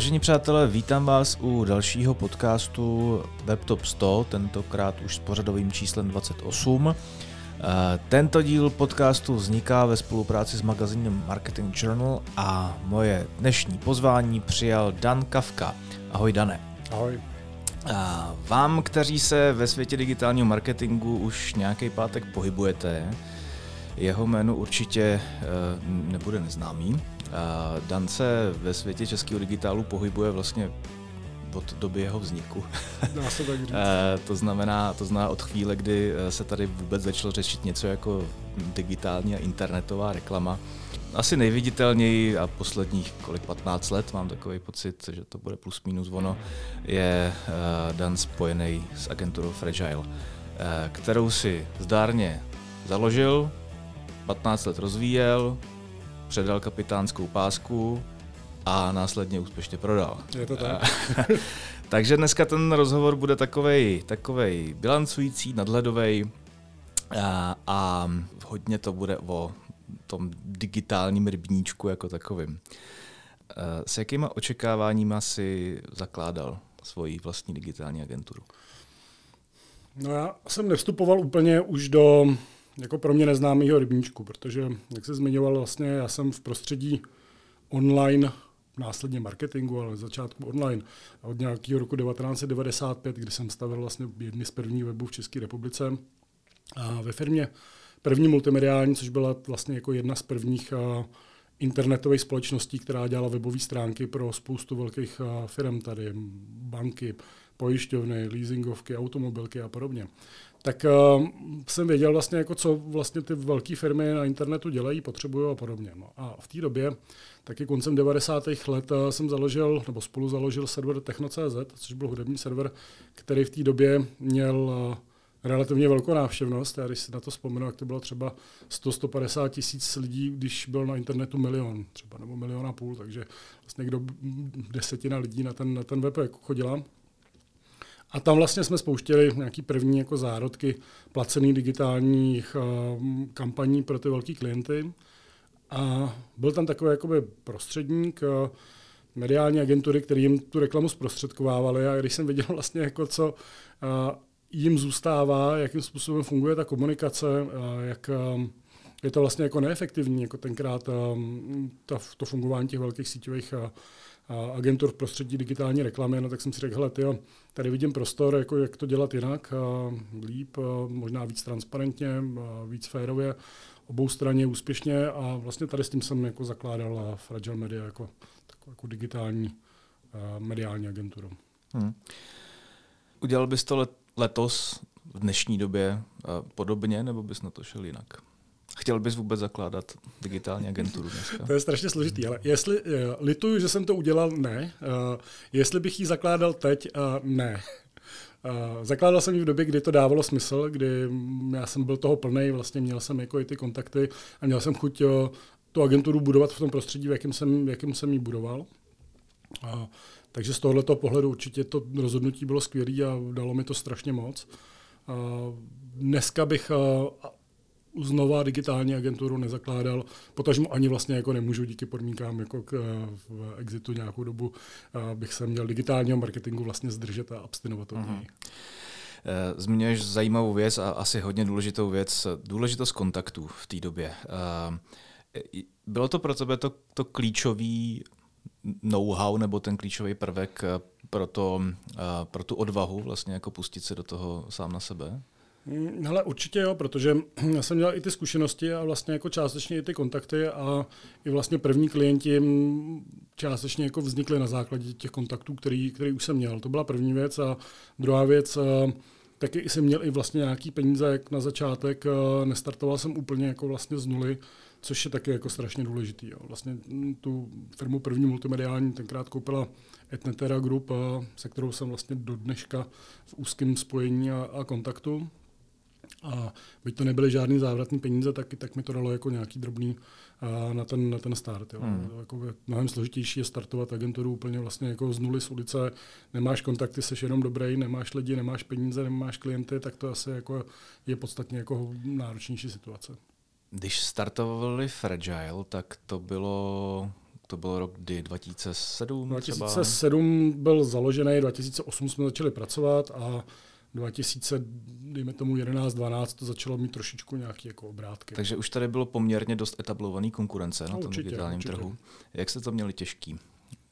Vážení přátelé, vítám vás u dalšího podcastu WebTop 100, tentokrát už s pořadovým číslem 28. Eh, tento díl podcastu vzniká ve spolupráci s magazínem Marketing Journal a moje dnešní pozvání přijal Dan Kavka. Ahoj Dane. Ahoj. A vám, kteří se ve světě digitálního marketingu už nějaký pátek pohybujete, jeho jméno určitě eh, nebude neznámý. Dan se ve světě českého digitálu pohybuje vlastně od doby jeho vzniku. Dá se tak říct. Eh, to, znamená, to znamená od chvíle, kdy eh, se tady vůbec začalo řešit něco jako digitální a internetová reklama. Asi nejviditelněji a posledních kolik 15 let mám takový pocit, že to bude plus minus ono, je Dan spojený s agenturou Fragile, kterou si zdárně založil, 15 let rozvíjel, předal kapitánskou pásku a následně úspěšně prodal. Je to tak. Takže dneska ten rozhovor bude takovej, takovej bilancující, nadhledový a, a hodně to bude o tom digitálním rybníčku jako takovým. S jakýma očekáváníma si zakládal svoji vlastní digitální agenturu? No já jsem nevstupoval úplně už do jako pro mě neznámého rybníčku, protože, jak se zmiňoval, vlastně já jsem v prostředí online, následně marketingu, ale začátku online, od nějakého roku 1995, kdy jsem stavil vlastně jedny z prvních webů v České republice. A ve firmě první multimediální, což byla vlastně jako jedna z prvních internetových společností, která dělala webové stránky pro spoustu velkých firm tady, banky, pojišťovny, leasingovky, automobilky a podobně tak uh, jsem věděl vlastně, jako co vlastně ty velké firmy na internetu dělají, potřebují a podobně. No a v té době, taky koncem 90. let, uh, jsem založil, nebo spolu založil server Techno.cz, což byl hudební server, který v té době měl uh, relativně velkou návštěvnost. Já když si na to vzpomenu, jak to bylo třeba 100-150 tisíc lidí, když byl na internetu milion, třeba nebo milion a půl, takže vlastně někdo desetina lidí na ten, na ten web jako chodila. A tam vlastně jsme spouštěli nějaký první jako zárodky placených digitálních uh, kampaní pro ty velké klienty. A byl tam takový jakoby prostředník, uh, mediální agentury, které jim tu reklamu zprostředkovávaly a když jsem viděl vlastně jako co uh, jim zůstává, jakým způsobem funguje ta komunikace, jak je to vlastně jako neefektivní, jako tenkrát ta, to fungování těch velkých síťových agentur v prostředí digitální reklamy, no tak jsem si řekl, hele, tyjo, tady vidím prostor, jako jak to dělat jinak, líp, možná víc transparentně, víc férově, obou straně úspěšně a vlastně tady s tím jsem jako zakládal Fragile Media jako takovou jako digitální mediální agenturu. Hmm. Udělal bys to letos v dnešní době podobně, nebo bys na to šel jinak? Chtěl bys vůbec zakládat digitální agenturu dneska? To je strašně složitý, ale jestli, uh, lituju, že jsem to udělal, ne. Uh, jestli bych ji zakládal teď, uh, ne. Uh, zakládal jsem ji v době, kdy to dávalo smysl, kdy já jsem byl toho plný, vlastně měl jsem jako i ty kontakty a měl jsem chuť uh, tu agenturu budovat v tom prostředí, v jakém jsem, v jakém jsem ji budoval. Uh, takže z tohoto pohledu určitě to rozhodnutí bylo skvělé a dalo mi to strašně moc. Dneska bych znova digitální agenturu nezakládal, potažmu ani vlastně jako nemůžu díky podmínkám jako k, v exitu nějakou dobu bych se měl digitálního marketingu vlastně zdržet a abstinovat od mhm. něj. Eh, zmiňuješ zajímavou věc a asi hodně důležitou věc, důležitost kontaktů v té době. Eh, bylo to pro tebe to, to klíčový know-how nebo ten klíčový prvek eh, pro, to, pro tu odvahu vlastně jako pustit se do toho sám na sebe? Mm, hele, určitě jo, protože já jsem měl i ty zkušenosti a vlastně jako částečně i ty kontakty a i vlastně první klienti částečně jako vznikly na základě těch kontaktů, který, který už jsem měl. To byla první věc a druhá věc, taky jsem měl i vlastně nějaký peníze jak na začátek, nestartoval jsem úplně jako vlastně z nuly, což je taky jako strašně důležitý. Jo. Vlastně mm, tu firmu první multimediální tenkrát koupila Etnetera Group, se kterou jsem vlastně do dneška v úzkém spojení a, a kontaktu. A byť to nebyly žádný závratný peníze, tak, tak mi to dalo jako nějaký drobný a na, ten, na ten start. Jo. Hmm. Jako mnohem složitější je startovat agenturu úplně vlastně jako z nuly z ulice. Nemáš kontakty, jsi jenom dobrý, nemáš lidi, nemáš peníze, nemáš klienty, tak to asi jako je podstatně jako náročnější situace. Když startovali Fragile, tak to bylo to byl rok kdy 2007 2007 třeba? byl založený, 2008 jsme začali pracovat a 2000, dejme tomu 11, 12, to začalo mít trošičku nějaký jako obrátky. Takže už tady bylo poměrně dost etablovaný konkurence no, na tom určitě, digitálním určitě. trhu. Jak jste to měli těžký?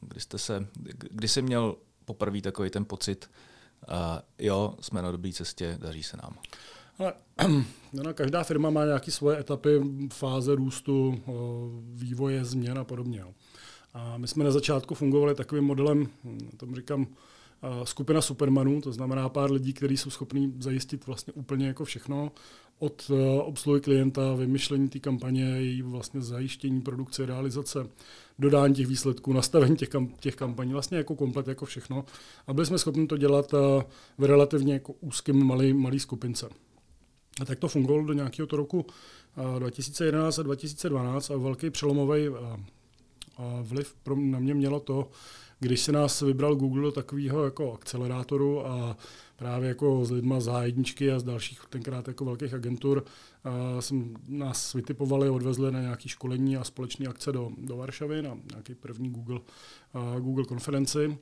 Kdy jste se, kdy jsi měl poprvé takový ten pocit, uh, jo, jsme na dobré cestě, daří se nám? Ale no, každá firma má nějaké svoje etapy, fáze růstu, vývoje, změn a podobně. A my jsme na začátku fungovali takovým modelem, hm, tomu říkám, skupina supermanů, to znamená pár lidí, kteří jsou schopní zajistit vlastně úplně jako všechno, od obsluhy klienta, vymyšlení té kampaně, její vlastně zajištění, produkce, realizace, dodání těch výsledků, nastavení těch, kam, těch kampaní, vlastně jako komplet, jako všechno. A byli jsme schopni to dělat v relativně jako úzkém malý, malý skupince. A tak to fungovalo do nějakého to roku 2011 a 2012 a velký přelomový vliv na mě mělo to, když se nás vybral Google do takového jako akcelerátoru a právě jako s lidma z H1 a z dalších tenkrát jako velkých agentur a jsem, nás vytipovali, odvezli na nějaké školení a společné akce do, do Varšavy na nějaký první Google, uh, Google konferenci.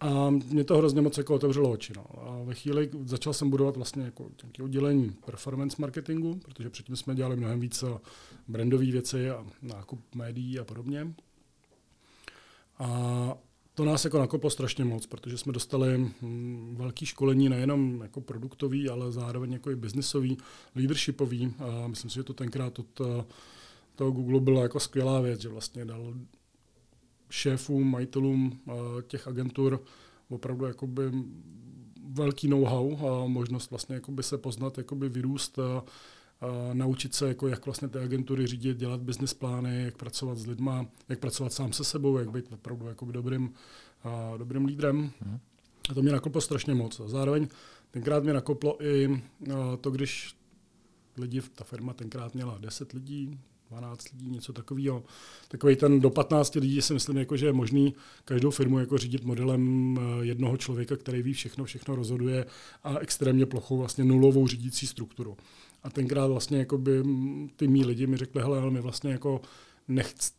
A mě to hrozně moc jako otevřelo oči. No. A ve chvíli začal jsem budovat vlastně jako nějaké oddělení performance marketingu, protože předtím jsme dělali mnohem víc brandové věci a nákup médií a podobně. A to nás jako nakoplo strašně moc, protože jsme dostali hm, velké školení nejenom jako produktový, ale zároveň jako i biznisový, leadershipový. A myslím si, že to tenkrát od eh, toho Google byla jako skvělá věc, že vlastně dal šéfům, majitelům eh, těch agentur opravdu jakoby velký know-how a možnost vlastně jakoby se poznat, jakoby vyrůst naučit se, jako jak vlastně ty agentury řídit, dělat business plány, jak pracovat s lidma, jak pracovat sám se sebou, jak být opravdu jakoby dobrým, a, dobrým lídrem. Hmm. A to mě nakoplo strašně moc. A zároveň tenkrát mě nakoplo i to, když lidi, ta firma tenkrát měla 10 lidí, 12 lidí, něco takového. Takový ten do 15 lidí si myslím, jako, že je možný každou firmu jako řídit modelem eh, jednoho člověka, který ví všechno, všechno rozhoduje a extrémně plochou vlastně nulovou řídící strukturu. A tenkrát vlastně jako by ty mý lidi mi řekli, hele, my vlastně jako nechc,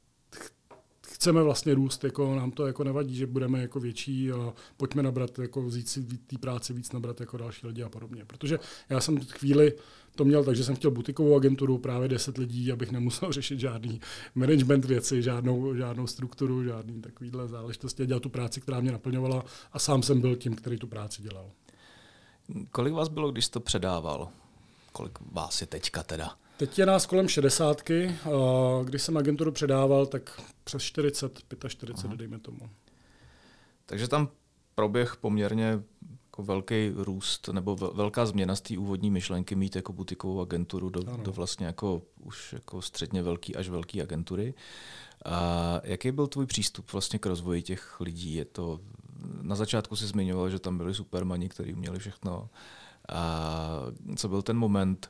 chceme vlastně růst, jako nám to jako nevadí, že budeme jako větší a pojďme nabrat, jako vzít si té práce víc nabrat jako další lidi a podobně. Protože já jsem chvíli to měl tak, že jsem chtěl butikovou agenturu, právě 10 lidí, abych nemusel řešit žádný management věci, žádnou, žádnou strukturu, žádný takovýhle záležitosti a dělat tu práci, která mě naplňovala a sám jsem byl tím, který tu práci dělal. Kolik vás bylo, když to předával? Kolik vás je teďka teda? Teď je nás kolem 60. Když jsem agenturu předával, tak přes 40, 45, Aha. dejme tomu. Takže tam proběh poměrně jako velký růst nebo velká změna z té úvodní myšlenky mít jako butikovou agenturu do, do vlastně jako už jako středně velký až velký agentury. A jaký byl tvůj přístup vlastně k rozvoji těch lidí? Je to, na začátku si zmiňoval, že tam byli supermani, kteří uměli všechno. A co byl ten moment,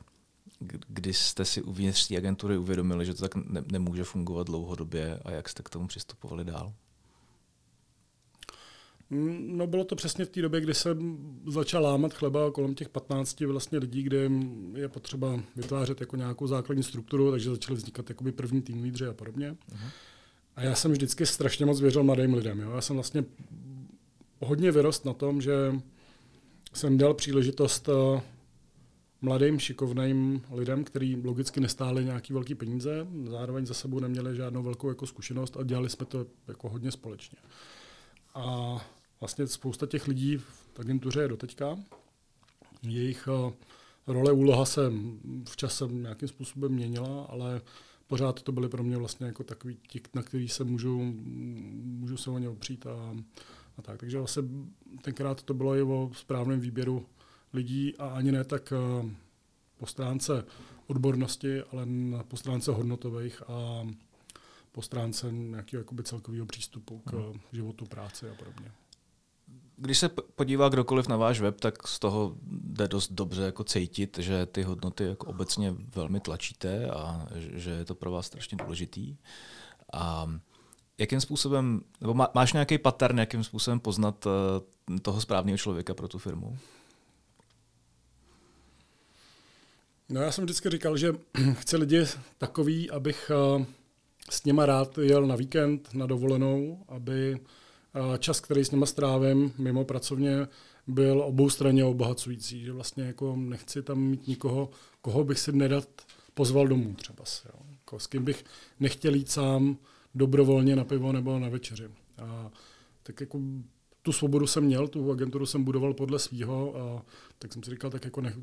kdy jste si uvnitř té agentury uvědomili, že to tak ne, nemůže fungovat dlouhodobě a jak jste k tomu přistupovali dál? No bylo to přesně v té době, kdy se začal lámat chleba kolem těch 15 vlastně lidí, kde je potřeba vytvářet jako nějakou základní strukturu, takže začaly vznikat jakoby první tým lídři a podobně. Uh-huh. A já jsem vždycky strašně moc věřil mladým lidem. Jo. Já jsem vlastně hodně vyrost na tom, že jsem dal příležitost eh, mladým, šikovným lidem, kteří logicky nestáli nějaký velký peníze, zároveň za sebou neměli žádnou velkou jako zkušenost a dělali jsme to jako hodně společně. A vlastně spousta těch lidí v agentuře je doteďka. Jejich eh, role, úloha se v čase nějakým způsobem měnila, ale pořád to byly pro mě vlastně jako takový ti, na který se můžu, můžu se o ně opřít a, a tak. Takže vlastně tenkrát to bylo i o správném výběru lidí a ani ne tak eh, po stránce odbornosti, ale po stránce hodnotových a po stránce nějakého celkového přístupu k hmm. životu, práci a podobně. Když se podívá kdokoliv na váš web, tak z toho jde dost dobře jako cítit, že ty hodnoty jako obecně velmi tlačíte a že je to pro vás strašně důležitý. A jakým způsobem, nebo máš nějaký pattern, jakým způsobem poznat eh, toho správného člověka pro tu firmu? No já jsem vždycky říkal, že chci lidi takový, abych uh, s něma rád jel na víkend, na dovolenou, aby čas, který s nima strávím mimo pracovně, byl oboustranně obohacující, že vlastně jako nechci tam mít nikoho, koho bych si nedat pozval domů třeba. Jo. Jako s kým bych nechtěl jít sám dobrovolně na pivo nebo na večeři. A tak jako tu svobodu jsem měl, tu agenturu jsem budoval podle svého a tak jsem si říkal, tak jako nech,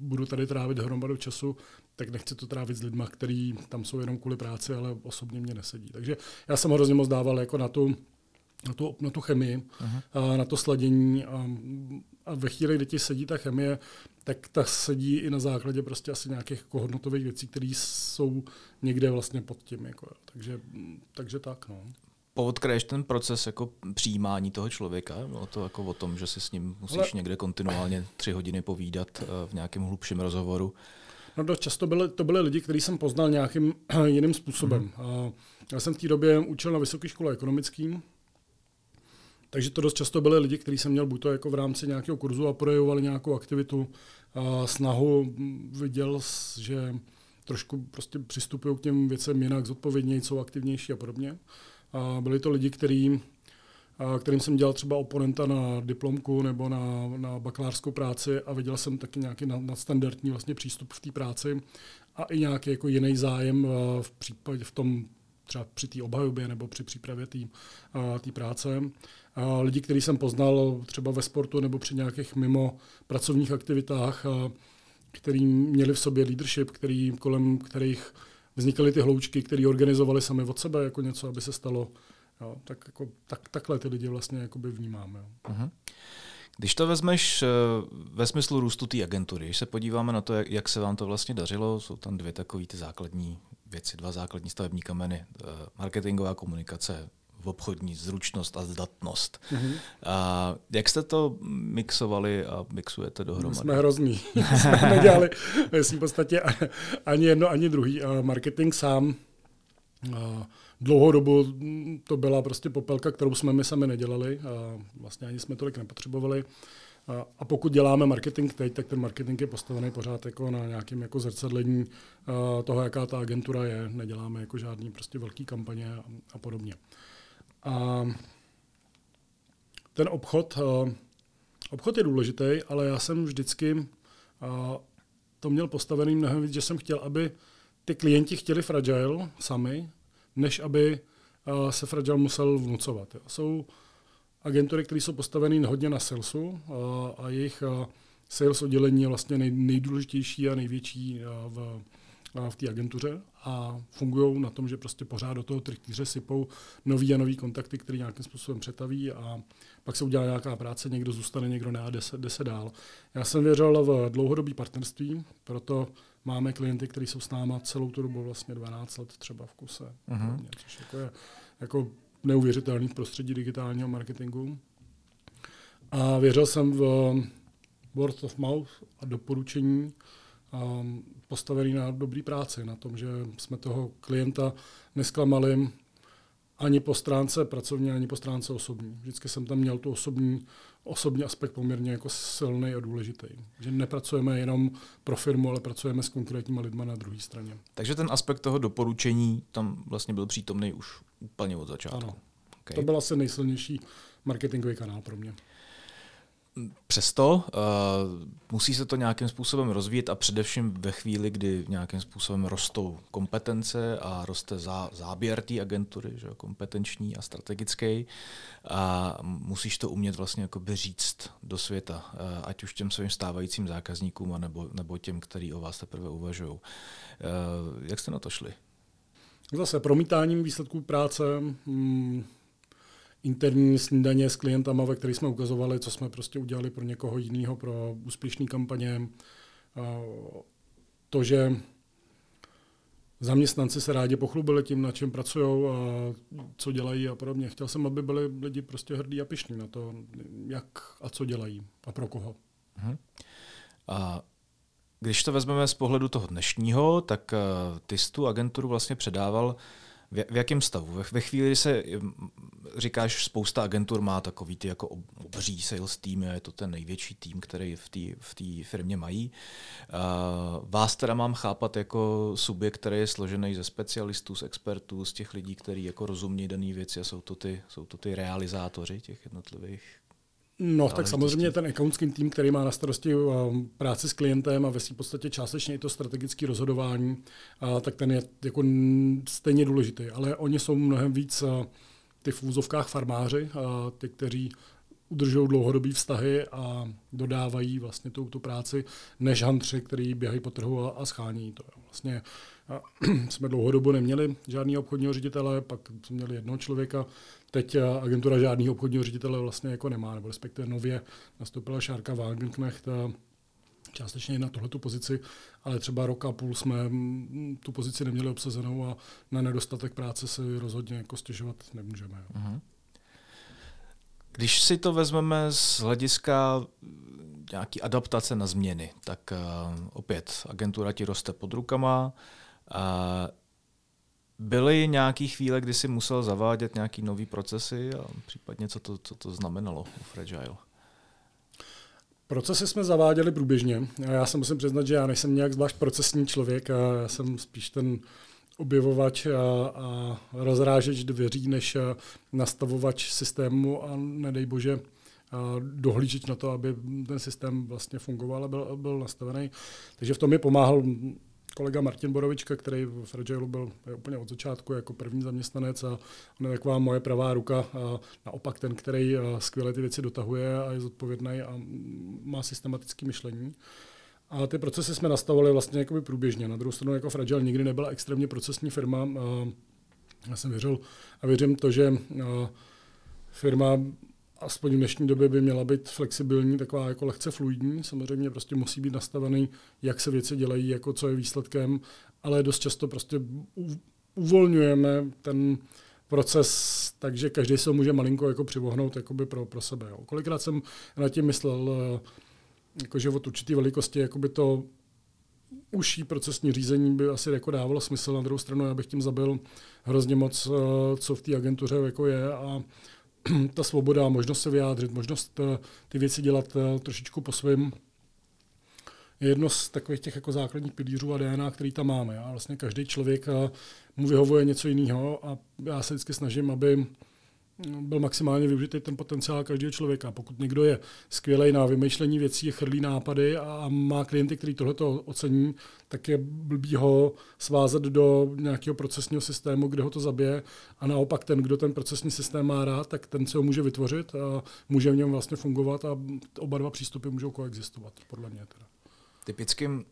budu tady trávit hromadu času, tak nechci to trávit s lidmi, kteří tam jsou jenom kvůli práci, ale osobně mě nesedí. Takže já jsem hrozně moc dával jako na tu, na tu, na tu chemii, a na to sladění a, a ve chvíli, kdy ti sedí ta chemie, tak ta sedí i na základě prostě asi nějakých jako hodnotových věcí, které jsou někde vlastně pod tím. Jako, takže, takže tak. No poodkraješ ten proces jako přijímání toho člověka? Bylo to jako o tom, že si s ním musíš Ale... někde kontinuálně tři hodiny povídat eh, v nějakém hlubším rozhovoru? No dost často byly, to byly lidi, který jsem poznal nějakým jiným způsobem. Mm. A já jsem v té době učil na vysoké škole ekonomickým, takže to dost často byly lidi, kteří jsem měl buď to jako v rámci nějakého kurzu a projevovali nějakou aktivitu, a snahu, viděl, že trošku prostě přistupují k těm věcem jinak, zodpovědněji, jsou aktivnější a podobně. A byli to lidi, který, kterým jsem dělal třeba oponenta na diplomku nebo na, na bakalářskou práci a viděl jsem taky nějaký nadstandardní vlastně přístup v té práci a i nějaký jako jiný zájem v případě v tom třeba při té obhajobě nebo při přípravě té práce. Lidi, který jsem poznal třeba ve sportu nebo při nějakých mimo pracovních aktivitách, který měli v sobě leadership, který, kolem kterých vznikaly ty hloučky, které organizovali sami od sebe jako něco, aby se stalo. Jo, tak, jako, tak, takhle ty lidi vlastně vnímáme. Uh-huh. Když to vezmeš eh, ve smyslu růstu té agentury, když se podíváme na to, jak, jak se vám to vlastně dařilo, jsou tam dvě takové ty základní věci, dva základní stavební kameny. Eh, marketingová komunikace, v obchodní zručnost a zdatnost. Mm-hmm. A jak jste to mixovali a mixujete dohromady? My jsme hrozný. jsme nedělali v podstatě ani jedno, ani druhý. Marketing sám dlouhou dobu to byla prostě popelka, kterou jsme my sami nedělali a vlastně ani jsme tolik nepotřebovali. A pokud děláme marketing teď, tak ten marketing je postavený pořád jako na nějakém jako zrcadlení toho, jaká ta agentura je. Neděláme jako žádný prostě velký kampaně a, a podobně. A ten obchod, obchod je důležitý, ale já jsem vždycky to měl postavený mnohem víc, že jsem chtěl, aby ty klienti chtěli fragile sami, než aby se fragile musel vnucovat. Jsou agentury, které jsou postaveny hodně na salesu a jejich sales oddělení je vlastně nejdůležitější a největší v v té agentuře a fungují na tom, že prostě pořád do toho trychtýře sypou nový a nový kontakty, který nějakým způsobem přetaví a pak se udělá nějaká práce, někdo zůstane, někdo ne a jde se, jde se dál. Já jsem věřil v dlouhodobý partnerství, proto máme klienty, kteří jsou s náma celou tu dobu vlastně 12 let třeba v kuse, uh-huh. což jako je jako neuvěřitelný v prostředí digitálního marketingu. A věřil jsem v word of mouth a doporučení um, postavený na dobrý práci, na tom, že jsme toho klienta nesklamali ani po stránce pracovní, ani po stránce osobní. Vždycky jsem tam měl tu osobní, osobní aspekt poměrně jako silný a důležitý. Že nepracujeme jenom pro firmu, ale pracujeme s konkrétníma lidma na druhé straně. Takže ten aspekt toho doporučení tam vlastně byl přítomný už úplně od začátku. Ano. Okay. To byl asi nejsilnější marketingový kanál pro mě. Přesto uh, musí se to nějakým způsobem rozvíjet a především ve chvíli, kdy nějakým způsobem rostou kompetence a roste zá, záběr té agentury, že, kompetenční a strategický, a musíš to umět vlastně jakoby říct do světa, uh, ať už těm svým stávajícím zákazníkům, nebo, nebo těm, kteří o vás teprve uvažují. Uh, jak jste na to šli? Zase promítáním výsledků práce, hmm interní snídaně s klientama, ve kterých jsme ukazovali, co jsme prostě udělali pro někoho jiného, pro úspěšné kampaně. To, že zaměstnanci se rádi pochlubili tím, na čem pracují a co dělají a podobně. Chtěl jsem, aby byli lidi prostě hrdí a pišní na to, jak a co dělají a pro koho. Uh-huh. A když to vezmeme z pohledu toho dnešního, tak ty jsi tu agenturu vlastně předával v, v jakém stavu? Ve, ve chvíli, kdy se říkáš, spousta agentur má takový ty jako obří sales tým, je to ten největší tým, který v té v firmě mají. Uh, vás teda mám chápat jako subjekt, který je složený ze specialistů, z expertů, z těch lidí, kteří jako rozumí dané věci a jsou to ty, jsou to ty realizátoři těch jednotlivých No, tak samozřejmě ten accountský tým, který má na starosti um, práci s klientem a ve svým podstatě částečně i to strategické rozhodování, tak ten je jako stejně důležitý. Ale oni jsou mnohem víc ty v úzovkách farmáři, ty, kteří udržují dlouhodobý vztahy a dodávají vlastně tu, tu práci, než hantři, který běhají po trhu a, a schání to. Vlastně a, jsme dlouhodobu neměli žádný obchodního ředitele, pak jsme měli jednoho člověka, teď agentura žádného obchodního ředitele vlastně jako nemá, nebo respektive nově nastoupila Šárka Wagenknecht, částečně i na tuhletu pozici, ale třeba rok a půl jsme tu pozici neměli obsazenou a na nedostatek práce si rozhodně jako stěžovat nemůžeme. Uh-huh. Když si to vezmeme z hlediska nějaký adaptace na změny, tak uh, opět agentura ti roste pod rukama. Uh, byly nějaké chvíle, kdy si musel zavádět nějaké nové procesy a případně co to, co to znamenalo u Fragile? Procesy jsme zaváděli průběžně. Já se musím přiznat, že já nejsem nějak zvlášť procesní člověk, a já jsem spíš ten objevovač a, a rozrážeč dveří, než nastavovač systému a nedej bože dohlížet na to, aby ten systém vlastně fungoval a byl, byl nastavený. Takže v tom mi pomáhal kolega Martin Borovička, který v Fragile byl úplně od začátku jako první zaměstnanec a on je taková moje pravá ruka a naopak ten, který skvěle ty věci dotahuje a je zodpovědný a má systematické myšlení. A ty procesy jsme nastavovali vlastně jakoby průběžně. Na druhou stranu jako Fragile nikdy nebyla extrémně procesní firma. Já jsem věřil a věřím to, že firma aspoň v dnešní době by měla být flexibilní, taková jako lehce fluidní. Samozřejmě prostě musí být nastavený, jak se věci dělají, jako co je výsledkem, ale dost často prostě uvolňujeme ten proces, takže každý se může malinko jako přivohnout jakoby pro, pro sebe. Jo. Kolikrát jsem na tím myslel, jako že od určité velikosti jakoby to užší procesní řízení by asi jako dávalo smysl. Na druhou stranu já bych tím zabil hrozně moc, eh, co v té agentuře jako je a ta svoboda, možnost se vyjádřit, možnost eh, ty věci dělat eh, trošičku po svém, je jedno z takových těch jako základních pilířů a DNA, který tam máme. A vlastně každý člověk mu vyhovuje něco jiného a já se vždycky snažím, aby byl maximálně využitý ten potenciál každého člověka. Pokud někdo je skvělý na vymýšlení věcí, chrlí nápady a má klienty, kteří tohleto ocení, tak je blbý ho svázat do nějakého procesního systému, kde ho to zabije. A naopak ten, kdo ten procesní systém má rád, tak ten se ho může vytvořit a může v něm vlastně fungovat a oba dva přístupy můžou koexistovat, podle mě. Teda. Typickým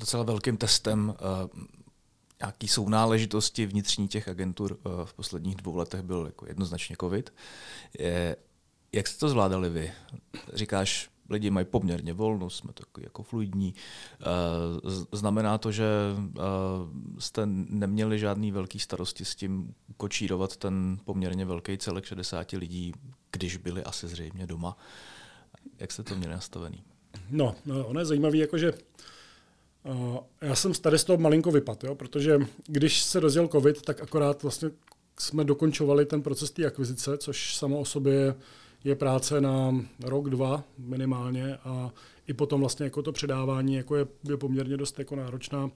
docela velkým testem uh, nějaký sounáležitosti vnitřní těch agentur eh, v posledních dvou letech byl jako jednoznačně COVID. Je, jak jste to zvládali vy? Říkáš, lidi mají poměrně volno, jsme takový jako fluidní. Eh, znamená to, že eh, jste neměli žádný velký starosti s tím kočírovat ten poměrně velký celek 60 lidí, když byli asi zřejmě doma. Jak jste to měli nastavený? No, no ono je zajímavé, jako že Uh, já jsem tady z toho malinko vypad, jo, protože když se rozjel covid, tak akorát vlastně jsme dokončovali ten proces té akvizice, což samo o sobě je práce na rok, dva minimálně a i potom vlastně jako to předávání jako je, je poměrně dost jako náročná,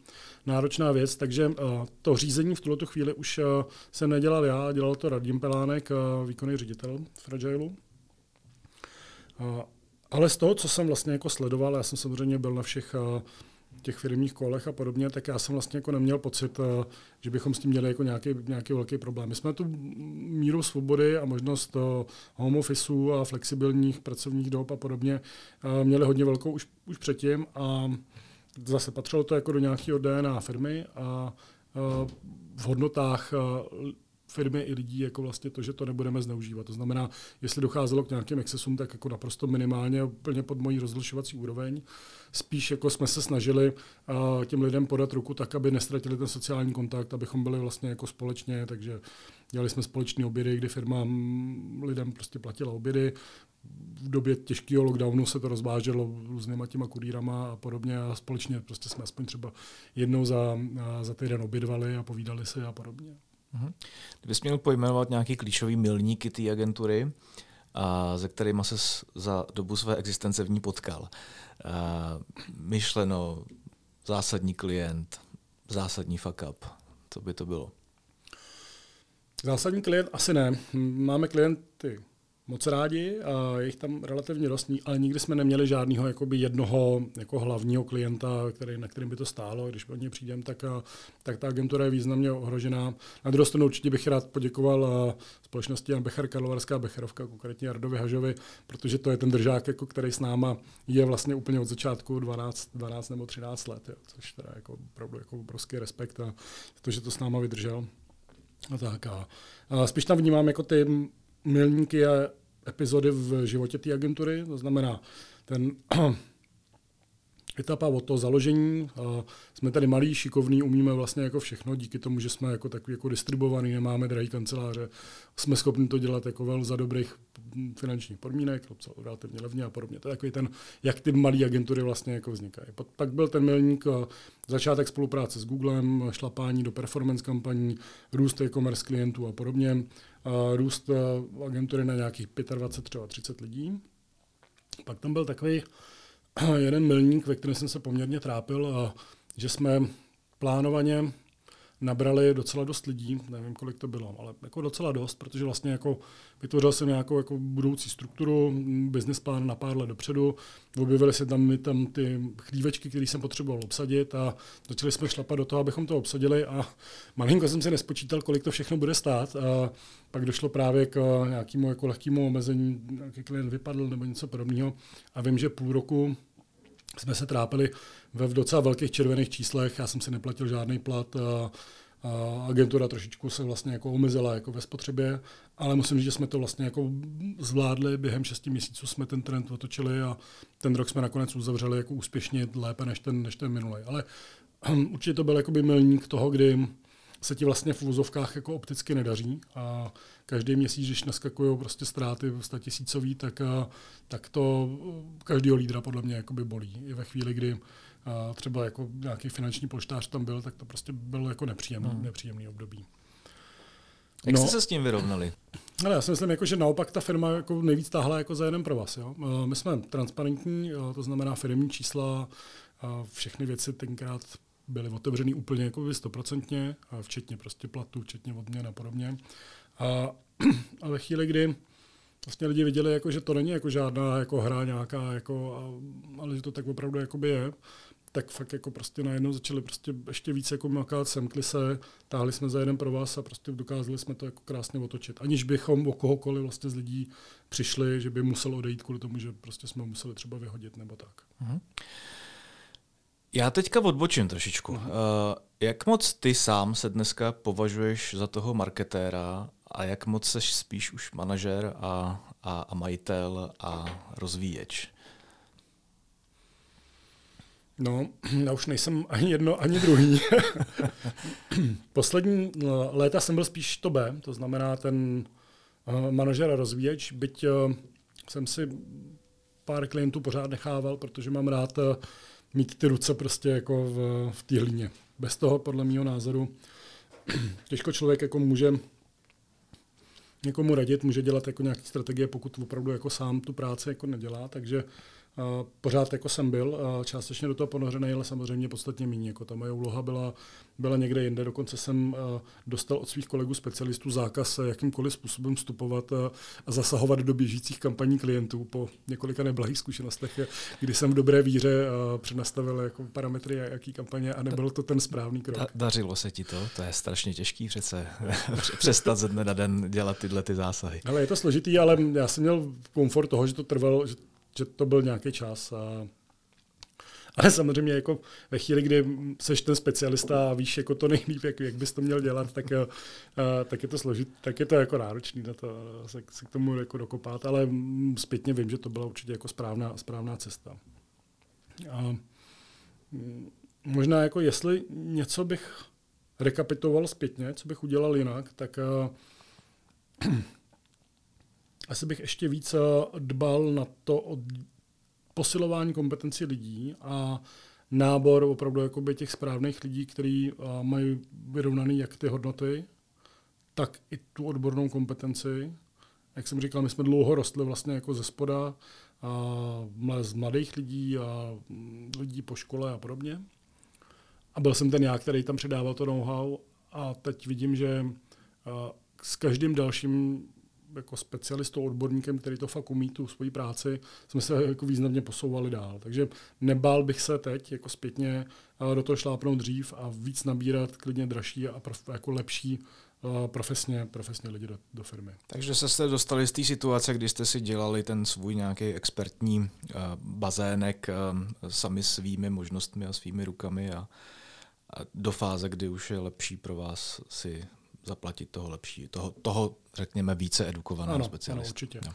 náročná věc, takže uh, to řízení v tuto chvíli už uh, jsem nedělal já, dělal to Radim Pelánek, uh, výkonný ředitel Fragileu. Uh, ale z toho, co jsem vlastně jako sledoval, já jsem samozřejmě byl na všech uh, těch firmních kolech a podobně, tak já jsem vlastně jako neměl pocit, eh, že bychom s tím měli jako nějaký, nějaký velký problém. My jsme tu míru svobody a možnost eh, home officeu a flexibilních pracovních dob a podobně eh, měli hodně velkou už, už předtím a zase patřilo to jako do nějakého DNA firmy a v hodnotách firmy i lidí jako vlastně to, že to nebudeme zneužívat. To znamená, jestli docházelo k nějakým excesům, tak jako naprosto minimálně, úplně pod mojí rozlišovací úroveň. Spíš jako jsme se snažili uh, těm lidem podat ruku tak, aby nestratili ten sociální kontakt, abychom byli vlastně jako společně, takže dělali jsme společné obědy, kdy firma lidem prostě platila obědy, v době těžkého lockdownu se to rozváželo různýma těma kurýrama a podobně a společně prostě jsme aspoň třeba jednou za, za týden obědvali a povídali si a podobně. Mhm. Kdybys měl pojmenovat nějaký klíčový milníky té agentury, a ze kterými se za dobu své existence v ní potkal. A myšleno, zásadní klient, zásadní fuck up. Co by to bylo? Zásadní klient asi ne. Máme klienty moc rádi a je jich tam relativně dost, ale nikdy jsme neměli žádného jakoby jednoho jako hlavního klienta, který, na kterým by to stálo. Když o ně přijdem, tak, tak ta agentura je významně ohrožená. Na druhou stranu určitě bych rád poděkoval společnosti Jan Becher, Karlovarská Becherovka, konkrétně Jardovi Hažovi, protože to je ten držák, jako, který s náma je vlastně úplně od začátku 12, 12 nebo 13 let, jo, což teda jako opravdu jako obrovský respekt a to, že to s náma vydržel. A tak a, a spíš tam vnímám jako ty milníky a epizody v životě té agentury, to znamená ten etapa od toho založení. Jsme tady malí, šikovní, umíme vlastně jako všechno, díky tomu, že jsme jako takový jako distribuovaný, nemáme drahý kanceláře, jsme schopni to dělat jako vel za dobrých finančních podmínek, relativně levně a podobně. To je takový ten, jak ty malé agentury vlastně jako vznikají. Pak byl ten milník začátek spolupráce s Googlem, šlapání do performance kampaní, růst e-commerce klientů a podobně, růst agentury na nějakých 25 třeba 30 lidí. Pak tam byl takový jeden milník, ve kterém jsem se poměrně trápil, a že jsme plánovaně nabrali docela dost lidí, nevím, kolik to bylo, ale jako docela dost, protože vlastně jako vytvořil jsem nějakou jako budoucí strukturu, business plán na pár let dopředu, objevily se tam, tam ty chlívečky, které jsem potřeboval obsadit a začali jsme šlapat do toho, abychom to obsadili a malinko jsem si nespočítal, kolik to všechno bude stát a pak došlo právě k nějakému jako lehkému omezení, nějaký klient vypadl nebo něco podobného a vím, že půl roku jsme se trápili ve v docela velkých červených číslech, já jsem si neplatil žádný plat, a, a agentura trošičku se vlastně jako omezila jako ve spotřebě, ale musím říct, že jsme to vlastně jako zvládli, během 6 měsíců jsme ten trend otočili a ten rok jsme nakonec uzavřeli jako úspěšně lépe než ten, než ten minulý. Ale určitě to byl jakoby milník toho, kdy se ti vlastně v vozovkách jako opticky nedaří a každý měsíc, když naskakují prostě ztráty tisícový, tak, tak to každého lídra podle mě jakoby bolí. I ve chvíli, kdy třeba jako nějaký finanční polštář tam byl, tak to prostě bylo jako nepříjemný, hmm. nepříjemný období. Jak no, jste se s tím vyrovnali? Ale já si myslím, jako, že naopak ta firma jako nejvíc táhla jako za jeden pro vás. Jo? My jsme transparentní, to znamená firmní čísla, všechny věci tenkrát byly otevřený úplně jako stoprocentně, včetně prostě platů, včetně odměn a podobně. A, a ve chvíli, kdy vlastně lidi viděli, jako, že to není jako žádná jako hra nějaká, jako, a, ale že to tak opravdu jakoby je, tak fakt jako prostě najednou začali prostě ještě více jako makat, semkli se, táhli jsme za jeden pro vás a prostě dokázali jsme to jako krásně otočit. Aniž bychom o kohokoliv vlastně z lidí přišli, že by musel odejít kvůli tomu, že prostě jsme museli třeba vyhodit nebo tak. Mm-hmm. Já teďka odbočím trošičku. Uh, jak moc ty sám se dneska považuješ za toho marketéra a jak moc seš spíš už manažer a, a, a majitel a rozvíječ? No, já už nejsem ani jedno, ani druhý. Poslední no, léta jsem byl spíš to B, to znamená ten uh, manažer a rozvíječ, byť uh, jsem si pár klientů pořád nechával, protože mám rád uh, mít ty ruce prostě jako v, v té hlíně. Bez toho, podle mého názoru, těžko člověk jako může někomu radit, může dělat jako nějaké strategie, pokud opravdu jako sám tu práci jako nedělá, takže pořád jako jsem byl, částečně do toho ponořený, ale samozřejmě podstatně méně. Jako ta moje úloha byla, byla někde jinde. Dokonce jsem dostal od svých kolegů specialistů zákaz jakýmkoliv způsobem vstupovat a zasahovat do běžících kampaní klientů po několika neblahých zkušenostech, kdy jsem v dobré víře přenastavil jako parametry jaký kampaně a nebyl to ten správný krok. Da, dařilo se ti to? To je strašně těžký přece přestat ze dne na den dělat tyhle ty zásahy. Ale je to složitý, ale já jsem měl komfort toho, že to trvalo, že že to byl nějaký čas. A, ale samozřejmě jako ve chvíli, kdy jsi ten specialista a víš jako to nejlíp, jak, jak bys to měl dělat, tak, a, tak je to složit, tak je to jako náročný na to se, se k tomu jako dokopat, ale zpětně vím, že to byla určitě jako správná, správná cesta. A, možná jako jestli něco bych rekapitoval zpětně, co bych udělal jinak, tak a, asi bych ještě víc dbal na to od posilování kompetenci lidí a nábor opravdu jakoby těch správných lidí, kteří mají vyrovnaný jak ty hodnoty, tak i tu odbornou kompetenci. Jak jsem říkal, my jsme dlouho rostli vlastně jako ze spoda, a z mladých lidí a lidí po škole a podobně. A byl jsem ten já, který tam předával to know-how a teď vidím, že s každým dalším jako specialistou, odborníkem, který to fakt umí, tu svoji práci, jsme se jako významně posouvali dál. Takže nebál bych se teď jako zpětně do toho šlápnout dřív a víc nabírat klidně dražší a jako lepší profesně, profesně lidi do, do firmy. Takže se jste dostali z té situace, kdy jste si dělali ten svůj nějaký expertní uh, bazének sami svými možnostmi a svými rukami a, a do fáze, kdy už je lepší pro vás si zaplatit toho lepší, toho, toho řekněme, více edukovaného specialistu. Ano, určitě. No.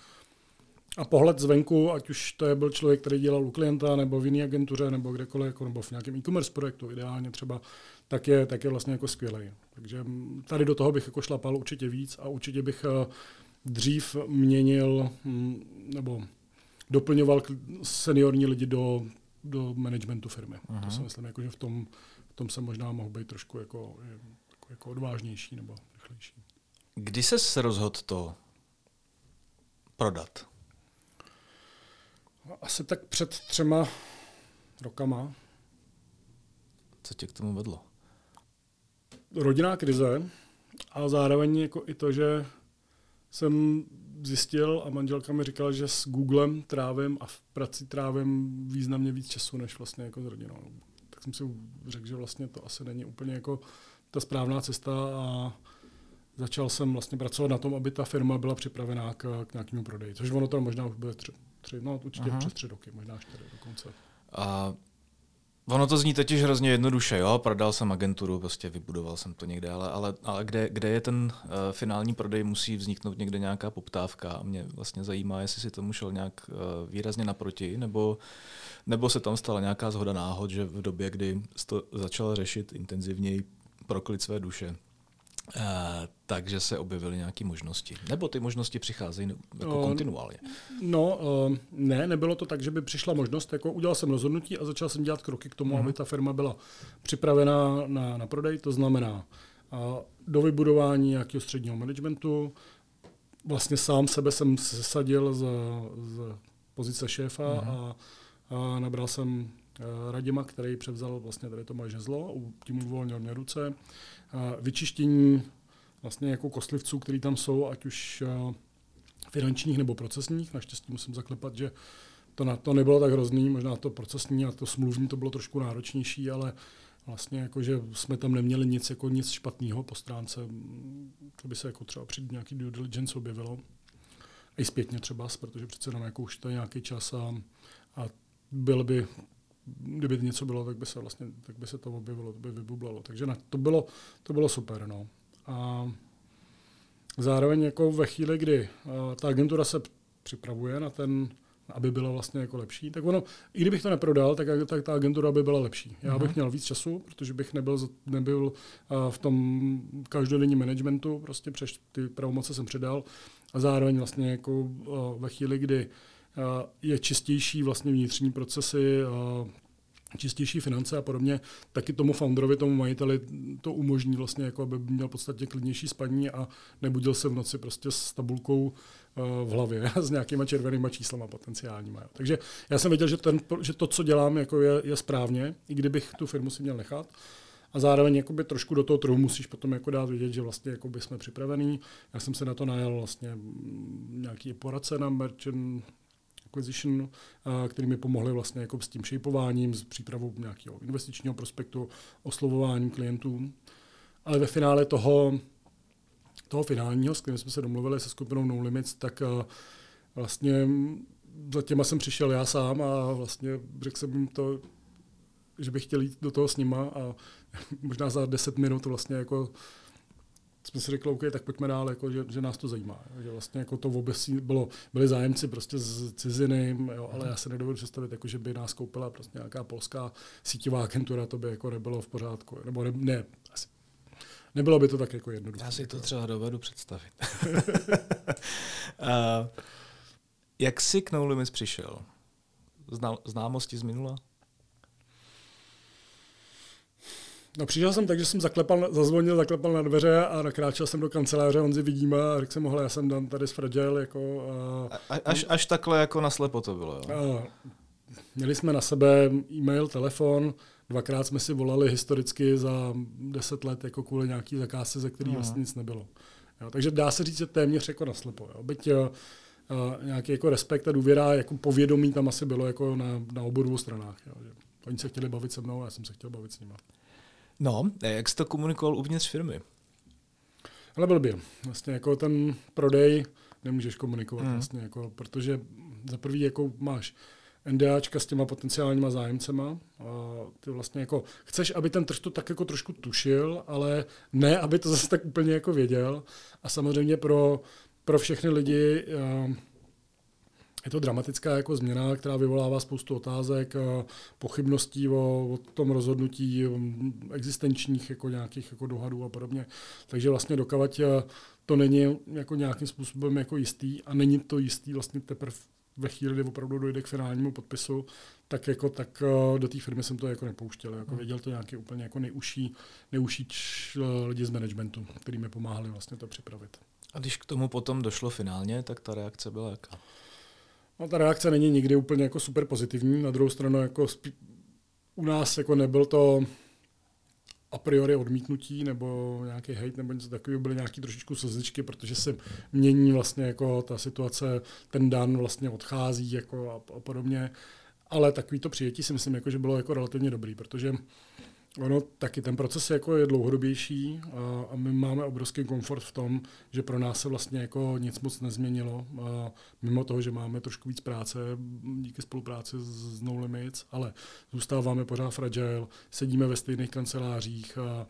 A pohled zvenku, ať už to je byl člověk, který dělal u klienta, nebo v jiné agentuře, nebo kdekoliv, jako, nebo v nějakém e-commerce projektu, ideálně třeba, tak je, tak je vlastně jako skvělý. Takže tady do toho bych jako šlapal určitě víc a určitě bych eh, dřív měnil hm, nebo doplňoval seniorní lidi do, do managementu firmy. Aha. To si myslím, jako, že v tom, v tom se možná mohl být trošku jako, jako, odvážnější nebo rychlejší. Kdy se rozhodl to prodat? Asi tak před třema rokama. Co tě k tomu vedlo? Rodinná krize a zároveň jako i to, že jsem zjistil a manželka mi říkala, že s Googlem trávím a v praci trávím významně víc času, než vlastně jako s rodinou. Tak jsem si řekl, že vlastně to asi není úplně jako ta správná cesta a začal jsem vlastně pracovat na tom, aby ta firma byla připravená k, k nějakému prodeji. Což ono to možná už bude tři, tři no určitě Aha. přes tři roky, možná čtyři dokonce. A Ono to zní totiž hrozně jednoduše, jo, prodal jsem agenturu, prostě vybudoval jsem to někde, ale, ale, ale kde, kde je ten uh, finální prodej, musí vzniknout někde nějaká poptávka a mě vlastně zajímá, jestli si tomu šel nějak uh, výrazně naproti, nebo, nebo se tam stala nějaká zhoda náhod, že v době, kdy to začal řešit intenzivněji pro klid své duše, Uh, takže se objevily nějaké možnosti. Nebo ty možnosti přicházejí jako uh, kontinuálně? No, uh, ne, nebylo to tak, že by přišla možnost. Jako udělal jsem rozhodnutí a začal jsem dělat kroky k tomu, uh-huh. aby ta firma byla připravená na, na prodej. To znamená uh, do vybudování nějakého středního managementu. Vlastně sám sebe jsem sesadil z, z pozice šéfa uh-huh. a, a nabral jsem Radima, který převzal vlastně tady to moje žezlo, tím uvolnil mě ruce vyčištění vlastně jako kostlivců, který tam jsou, ať už finančních nebo procesních. Naštěstí musím zaklepat, že to, na, to nebylo tak hrozný, možná to procesní a to smluvní to bylo trošku náročnější, ale vlastně jako, že jsme tam neměli nic, jako nic špatného po stránce, to by se jako třeba při nějaký due diligence objevilo. I zpětně třeba, protože přece jenom jako už to je nějaký čas a, a byl by kdyby něco bylo, tak by se vlastně, tak by se to objevilo, to by vybublalo. Takže ne, to bylo, to bylo super, no. A zároveň jako ve chvíli, kdy uh, ta agentura se připravuje na ten, aby byla vlastně jako lepší, tak ono, i kdybych to neprodal, tak, tak ta agentura by byla lepší. Já bych mhm. měl víc času, protože bych nebyl, nebyl uh, v tom každodenním managementu, prostě přeš ty pravomoce jsem předal a zároveň vlastně jako uh, ve chvíli, kdy je čistější vlastně vnitřní procesy, čistější finance a podobně, taky tomu founderovi, tomu majiteli to umožní vlastně, jako aby měl v podstatě klidnější spaní a nebudil se v noci prostě s tabulkou v hlavě s nějakýma červenýma číslama potenciálníma. Takže já jsem věděl, že, ten, že to, co dělám, jako je, je správně, i kdybych tu firmu si měl nechat. A zároveň jakoby trošku do toho trhu musíš potom jako dát vědět, že vlastně jakoby jsme připravení. Já jsem se na to najel vlastně nějaký poradce na merchant acquisition, eh, který mi pomohli vlastně jako s tím shapeováním, s přípravou nějakého investičního prospektu, oslovováním klientů. Ale ve finále toho, toho finálního, s kterým jsme se domluvili se skupinou No Limits, tak eh, vlastně za těma jsem přišel já sám a vlastně řekl jsem jim to, že bych chtěl jít do toho s nima a možná za 10 minut vlastně jako jsme si řekli, OK, tak pojďme dál, jako, že, že, nás to zajímá. Že vlastně jako to vůbec bylo, byli zájemci prostě z ciziny, jo, ale já se nedovedu představit, jako, že by nás koupila prostě nějaká polská síťová agentura, to by jako nebylo v pořádku. Nebo ne, ne asi Nebylo by to tak jako jednoduché. Já si to třeba dovedu představit. uh, jak jsi k No Limits přišel? Znal, známosti z minula? No přišel jsem tak, že jsem zaklepal, zazvonil, zaklepal na dveře a nakráčel jsem do kanceláře, on si vidíme a řekl jsem, já jsem dan tady s Fragile. Jako, a, až, až takhle jako naslepo to bylo, jo? A, měli jsme na sebe e-mail, telefon, dvakrát jsme si volali historicky za deset let jako kvůli nějaký zakázce, ze který vlastně nic nebylo. Jo, takže dá se říct, že téměř jako naslepo. Jo. Byť jo, uh, nějaký jako respekt a důvěra, jako povědomí tam asi bylo jako na, na obou dvou stranách. Jo, oni se chtěli bavit se mnou a já jsem se chtěl bavit s nimi. No, jak jsi to komunikoval uvnitř firmy? Ale blbě. Vlastně jako ten prodej nemůžeš komunikovat hmm. vlastně, jako, protože za prvý jako máš NDAčka s těma potenciálníma zájemcema. A ty vlastně jako chceš, aby ten trh to tak jako trošku tušil, ale ne, aby to zase tak úplně jako věděl. A samozřejmě pro, pro všechny lidi je to dramatická jako změna, která vyvolává spoustu otázek, pochybností o, o tom rozhodnutí existenčních jako nějakých jako dohadů a podobně. Takže vlastně dokavať to není jako nějakým způsobem jako jistý a není to jistý vlastně teprve ve chvíli, kdy opravdu dojde k finálnímu podpisu, tak jako tak eh, do té firmy jsem to jako nepouštěl. Jako hmm. věděl to nějaký úplně jako nejužší, nejužší eh, lidi z managementu, který mi pomáhali vlastně to připravit. A když k tomu potom došlo finálně, tak ta reakce byla jaká? No, ta reakce není nikdy úplně jako super pozitivní. Na druhou stranu jako spí- u nás jako nebyl to a priori odmítnutí nebo nějaký hate nebo něco takového, byly nějaký trošičku slzičky, protože se mění vlastně jako ta situace, ten dan vlastně odchází jako a, a podobně. Ale takový to přijetí si myslím, jako, že bylo jako relativně dobrý, protože Ono taky ten proces jako je dlouhodobější a, a my máme obrovský komfort v tom, že pro nás se vlastně jako nic moc nezměnilo, a mimo toho, že máme trošku víc práce díky spolupráci s No Limits, ale zůstáváme pořád fragile, sedíme ve stejných kancelářích a,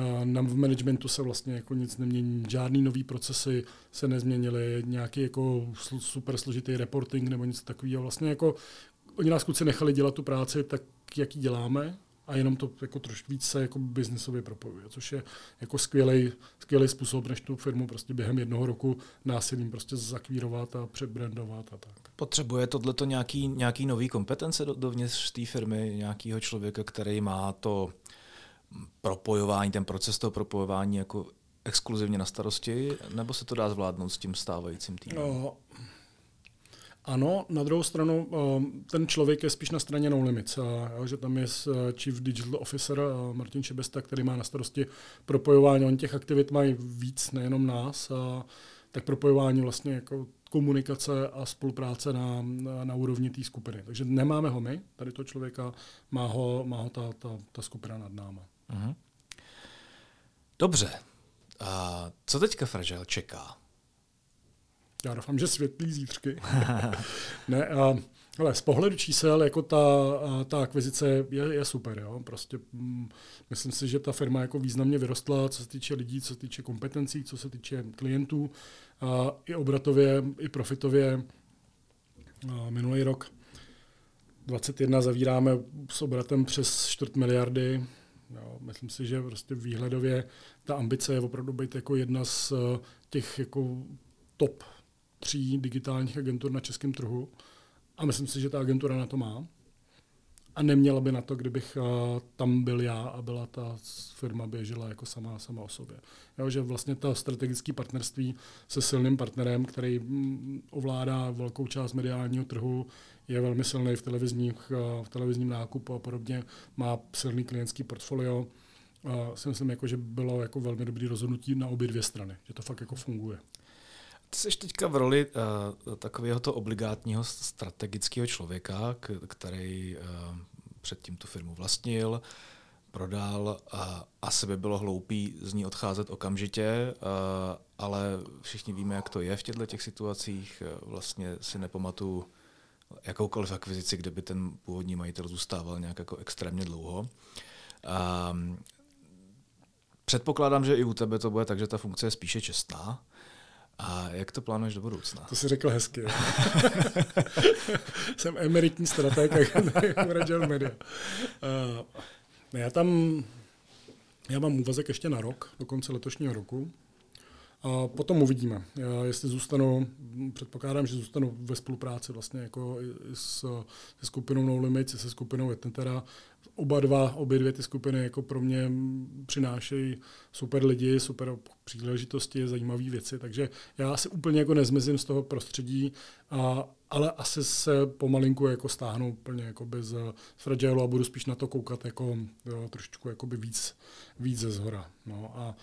a nám v managementu se vlastně jako nic nemění, žádný nový procesy se nezměnily, nějaký jako super složitý reporting nebo něco takového. Vlastně jako oni nás kluci nechali dělat tu práci tak, jak ji děláme, a jenom to jako trošku víc se jako biznesově propojuje, což je jako skvělý, skvělý způsob, než tu firmu prostě během jednoho roku násilím prostě zakvírovat a přebrandovat a tak. Potřebuje tohleto nějaký, nějaký nový kompetence do, dovnitř té firmy, nějakého člověka, který má to propojování, ten proces toho propojování jako exkluzivně na starosti, nebo se to dá zvládnout s tím stávajícím týmem? No, ano, na druhou stranu ehm, ten člověk je spíš na straně No Limits, že tam je eh, Chief Digital Officer eh, Martin Čebesta, který má na starosti propojování. Oni těch aktivit mají víc, nejenom nás, tak propojování vlastně jako komunikace a spolupráce na, na, na úrovni té skupiny. Takže nemáme ho my, tady to člověka, má ho, má ho ta, ta, ta skupina nad náma. Uh-huh. Dobře. A co teďka Fragile čeká? Já doufám, že světlý zítřky. ne, a, ale z pohledu čísel, jako ta, ta akvizice je, je super. Jo? Prostě mm, myslím si, že ta firma jako významně vyrostla, co se týče lidí, co se týče kompetencí, co se týče klientů, a i obratově, i profitově. A minulý rok 21 zavíráme s obratem přes čtvrt miliardy. Jo, myslím si, že prostě výhledově ta ambice je opravdu být jako jedna z těch jako top tří digitálních agentur na českém trhu a myslím si, že ta agentura na to má. A neměla by na to, kdybych uh, tam byl já a byla ta firma běžela jako sama, sama o sobě. Jo, že vlastně ta strategické partnerství se silným partnerem, který mm, ovládá velkou část mediálního trhu, je velmi silný v, televizních, uh, v televizním nákupu a podobně, má silný klientský portfolio. Uh, si myslím, jako, že bylo jako velmi dobrý rozhodnutí na obě dvě strany, že to fakt jako funguje. Ty jsi teďka v roli uh, takového to obligátního strategického člověka, k, který uh, předtím tu firmu vlastnil, prodal a asi by bylo hloupý z ní odcházet okamžitě, uh, ale všichni víme, jak to je v těchto těch situacích. Vlastně si nepamatuju jakoukoliv akvizici, kde by ten původní majitel zůstával nějak jako extrémně dlouho. Um, předpokládám, že i u tebe to bude tak, že ta funkce je spíše čestná. A jak to plánuješ do budoucna? To si řekl hezky. Jsem emeritní strateg Radio Media. Uh, já tam já mám úvazek ještě na rok, do konce letošního roku. A potom uvidíme, jestli zůstanu, předpokládám, že zůstanu ve spolupráci vlastně jako s, se skupinou No Limits, se skupinou Etentera. Oba dva, obě dvě ty skupiny jako pro mě přinášejí super lidi, super příležitosti, zajímavé věci, takže já asi úplně jako nezmizím z toho prostředí, a, ale asi se pomalinku jako stáhnu úplně jako bez fragile a budu spíš na to koukat jako jo, trošičku jako by víc, víc ze zhora. No a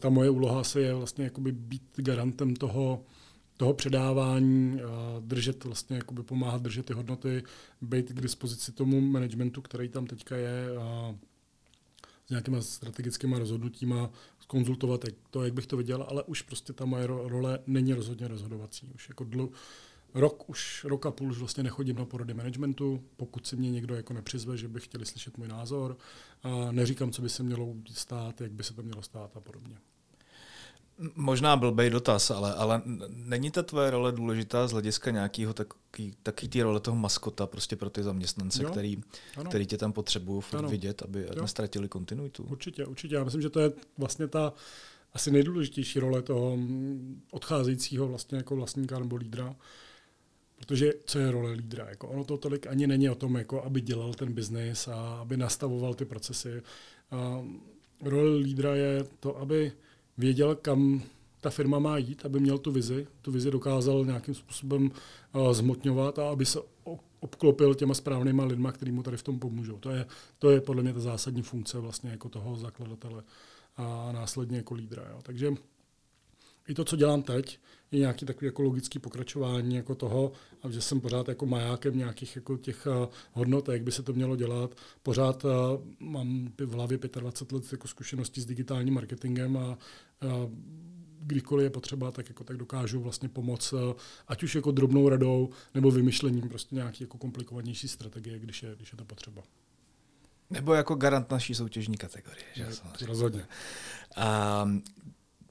ta moje úloha se je vlastně jakoby být garantem toho, toho předávání, držet vlastně, jakoby pomáhat držet ty hodnoty, být k dispozici tomu managementu, který tam teďka je, s nějakýma strategickými rozhodnutíma, konzultovat to, jak bych to viděl, ale už prostě ta moje role není rozhodně rozhodovací. Už jako dlu, rok, už rok a půl už vlastně nechodím na porady managementu, pokud si mě někdo jako nepřizve, že by chtěli slyšet můj názor. A neříkám, co by se mělo stát, jak by se to mělo stát a podobně. Možná blbej dotaz, ale, ale není ta tvoje role důležitá z hlediska nějakého taky, taky té role toho maskota prostě pro ty zaměstnance, jo, který, který tě tam potřebují vidět, aby jo. nestratili kontinuitu? Určitě, určitě. Já myslím, že to je vlastně ta asi nejdůležitější role toho odcházejícího vlastně jako vlastníka nebo lídra, Protože co je role lídra? Jako ono to tolik ani není o tom, jako aby dělal ten biznis a aby nastavoval ty procesy. A role lídra je to, aby věděl, kam ta firma má jít, aby měl tu vizi, tu vizi dokázal nějakým způsobem uh, zmotňovat a aby se obklopil těma správnýma lidma, kteří mu tady v tom pomůžou. To je, to je podle mě ta zásadní funkce vlastně jako toho zakladatele a následně jako lídra. Jo. Takže i to, co dělám teď, je nějaký takový jako logický pokračování jako toho, a že jsem pořád jako majákem nějakých jako těch uh, hodnot, jak by se to mělo dělat. Pořád uh, mám v hlavě 25 let jako zkušeností s digitálním marketingem a uh, kdykoliv je potřeba, tak, jako, tak dokážu vlastně pomoct, ať už jako drobnou radou, nebo vymyšlením prostě nějaký jako komplikovanější strategie, když je, když je to potřeba. Nebo jako garant naší soutěžní kategorie. Že? Rozhodně. A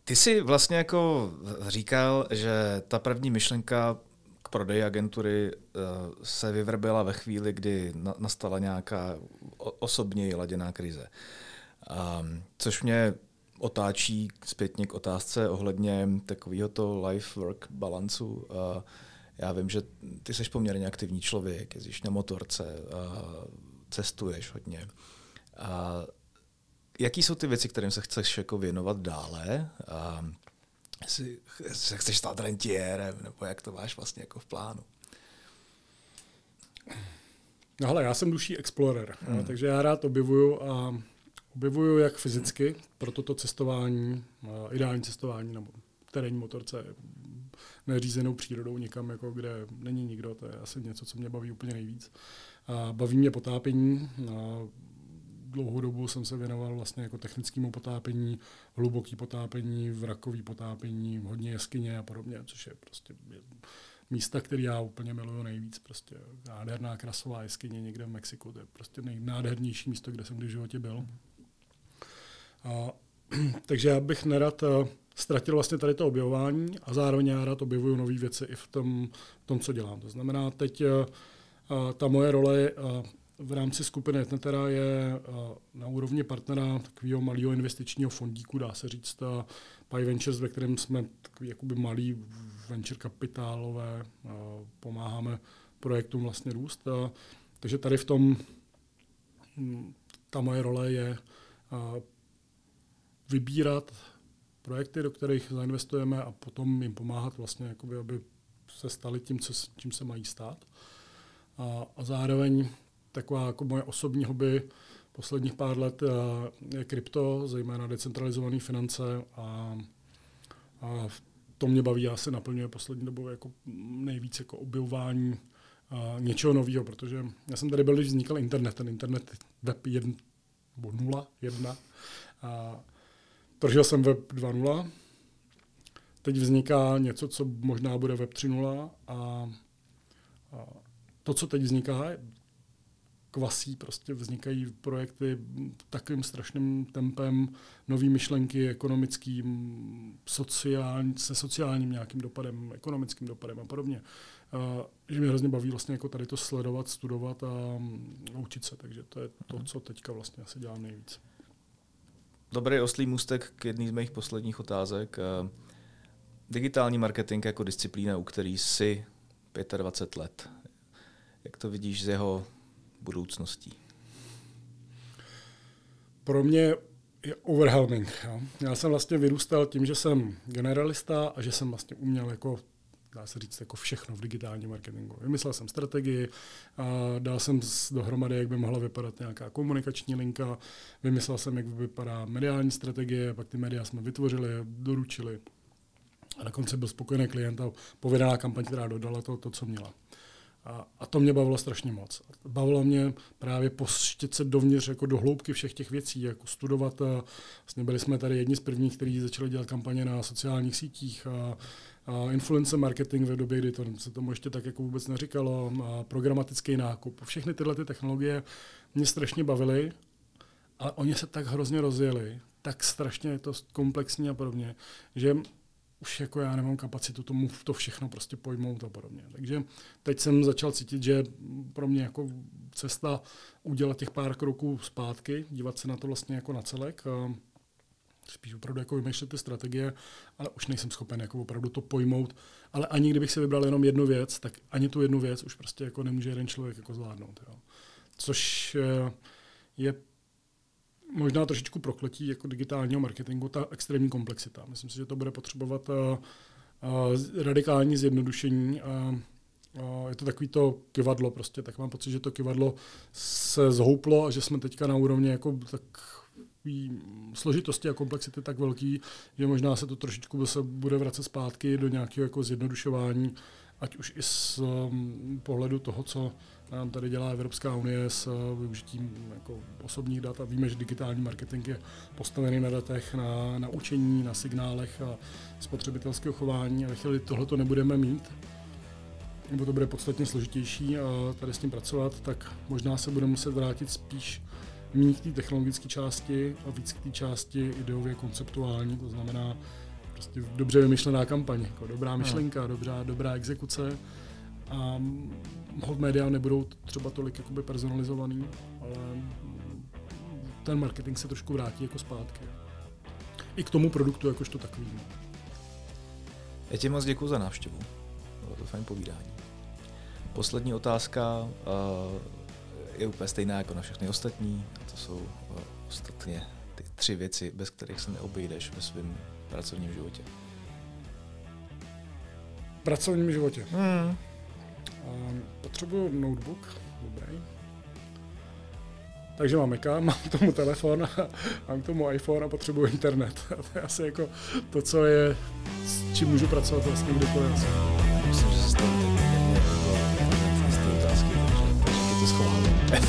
ty jsi vlastně jako říkal, že ta první myšlenka k prodeji agentury eh, se vyvrbila ve chvíli, kdy nastala nějaká osobně laděná krize. Což mě otáčí zpětně k otázce ohledně takového to life-work balancu. Já vím, že ty jsi poměrně aktivní člověk, jezdíš na motorce, cestuješ hodně. Jaký jsou ty věci, kterým se chceš jako věnovat dále? A jestli se chceš stát rentiérem, nebo jak to máš vlastně jako v plánu? No hele, já jsem duší explorer, hmm. takže já rád objevuju a objevuju jak fyzicky pro toto cestování, ideální cestování nebo terénní motorce, neřízenou přírodou někam, jako kde není nikdo, to je asi něco, co mě baví úplně nejvíc. A baví mě potápění, a dlouhou dobu jsem se věnoval vlastně jako technickému potápění, hluboký potápění, vrakový potápění, hodně jeskyně a podobně, což je prostě místa, které já úplně miluju nejvíc. Prostě nádherná krasová jeskyně někde v Mexiku, to je prostě nejnádhernější místo, kde jsem kdy v životě byl. A, takže já bych nerad eh, ztratil vlastně tady to objevování a zároveň já rád objevuju nové věci i v tom, v tom, co dělám. To znamená, teď eh, ta moje role v rámci skupiny Etnetera je na úrovni partnera takového malého investičního fondíku, dá se říct, Pi Ventures, ve kterém jsme takový jakoby malý venture kapitálové, pomáháme projektům vlastně růst. Takže tady v tom hm, ta moje role je vybírat projekty, do kterých zainvestujeme a potom jim pomáhat vlastně, jakoby, aby se stali tím, co, čím se mají stát. A, a zároveň taková jako moje osobní hobby posledních pár let eh, je krypto, zejména decentralizované finance a, a to mě baví, já se naplňuje poslední dobou jako nejvíc jako objevování a eh, něčeho nového, protože já jsem tady byl, když vznikal internet, ten internet web 1, nebo 0, 1. A prožil jsem web 2.0, teď vzniká něco, co možná bude web 3.0 a, a to, co teď vzniká, kvasí, prostě vznikají projekty takovým strašným tempem, nové myšlenky ekonomickým, sociální, se sociálním nějakým dopadem, ekonomickým dopadem a podobně. Uh, že mě hrozně baví vlastně jako tady to sledovat, studovat a učit se, takže to je to, co teďka vlastně asi dělám nejvíc. Dobrý oslý můstek k jedný z mých posledních otázek. digitální marketing jako disciplína, u který jsi 25 let. Jak to vidíš z jeho budoucností? Pro mě je overwhelming. Jo. Já jsem vlastně vyrůstal tím, že jsem generalista a že jsem vlastně uměl jako dá se říct jako všechno v digitálním marketingu. Vymyslel jsem strategii, a dal jsem dohromady, jak by mohla vypadat nějaká komunikační linka, vymyslel jsem, jak vypadá mediální strategie, pak ty média jsme vytvořili, doručili a na konci byl spokojený klient a povedená kampaň, která dodala to, to co měla. A, a to mě bavilo strašně moc. Bavilo mě právě poštět se dovnitř jako do hloubky všech těch věcí, jako studovat. A vlastně byli jsme tady jedni z prvních, kteří začali dělat kampaně na sociálních sítích a, a influencer marketing ve době, kdy to, se tomu ještě tak jako vůbec neříkalo, a programatický nákup. Všechny tyhle ty technologie mě strašně bavily, ale oni se tak hrozně rozjeli, tak strašně je to komplexní a podobně, že už jako já nemám kapacitu tomu to všechno prostě pojmout a podobně. Takže teď jsem začal cítit, že pro mě jako cesta udělat těch pár kroků zpátky, dívat se na to vlastně jako na celek, spíš opravdu jako vymýšlet ty strategie, ale už nejsem schopen jako opravdu to pojmout. Ale ani kdybych si vybral jenom jednu věc, tak ani tu jednu věc už prostě jako nemůže jeden člověk jako zvládnout. Jo. Což eh, je možná trošičku prokletí jako digitálního marketingu, ta extrémní komplexita. Myslím si, že to bude potřebovat uh, uh, radikální zjednodušení. Uh, uh, je to takový to kivadlo prostě, tak mám pocit, že to kivadlo se zhouplo a že jsme teďka na úrovni jako tak složitosti a komplexity tak velký, že možná se to trošičku se bude vracet zpátky do nějakého jako zjednodušování, ať už i z um, pohledu toho, co nám tady dělá Evropská unie s uh, využitím jako osobních dat a víme, že digitální marketing je postavený na datech, na, na učení, na signálech a spotřebitelského chování a ve chvíli tohle to nebudeme mít, nebo to bude podstatně složitější a tady s tím pracovat, tak možná se budeme muset vrátit spíš méně k té technologické části a víc k té části ideově konceptuální, to znamená prostě dobře vymyšlená kampaň, jako dobrá myšlenka, dobrá, dobrá exekuce a hod média nebudou třeba tolik jakoby personalizovaný, ale ten marketing se trošku vrátí jako zpátky. I k tomu produktu jakožto takový. Já ti moc děkuji za návštěvu. Bylo to fajn povídání. Poslední otázka je úplně stejná jako na všechny ostatní. A to jsou ostatně ty tři věci, bez kterých se neobejdeš ve svém pracovním životě. V pracovním životě? Hmm. Potřebuju notebook, dobrý. Takže mám Maca, mám k tomu telefon, mám k tomu iPhone a potřebuju internet. A to je asi jako to, co je, s čím můžu pracovat vlastně kdykoliv. Myslím, že se stane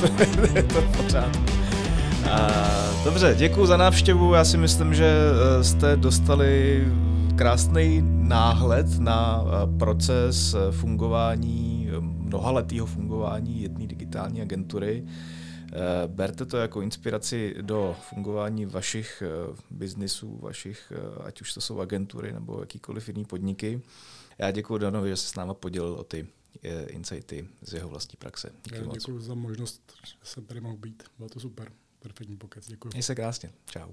to to pořád. A, dobře, děkuji za návštěvu. Já si myslím, že eh, jste dostali krásný náhled na eh, proces eh, fungování, mnohaletého fungování jedné digitální agentury. Berte to jako inspiraci do fungování vašich biznisů, vašich, ať už to jsou agentury nebo jakýkoliv jiný podniky. Já děkuji Danovi, že se s náma podělil o ty insighty z jeho vlastní praxe. Díky děkuji za možnost, že jsem tady mohl být. Bylo to super. Perfektní pokec. Děkuji. Měj se krásně. Čau.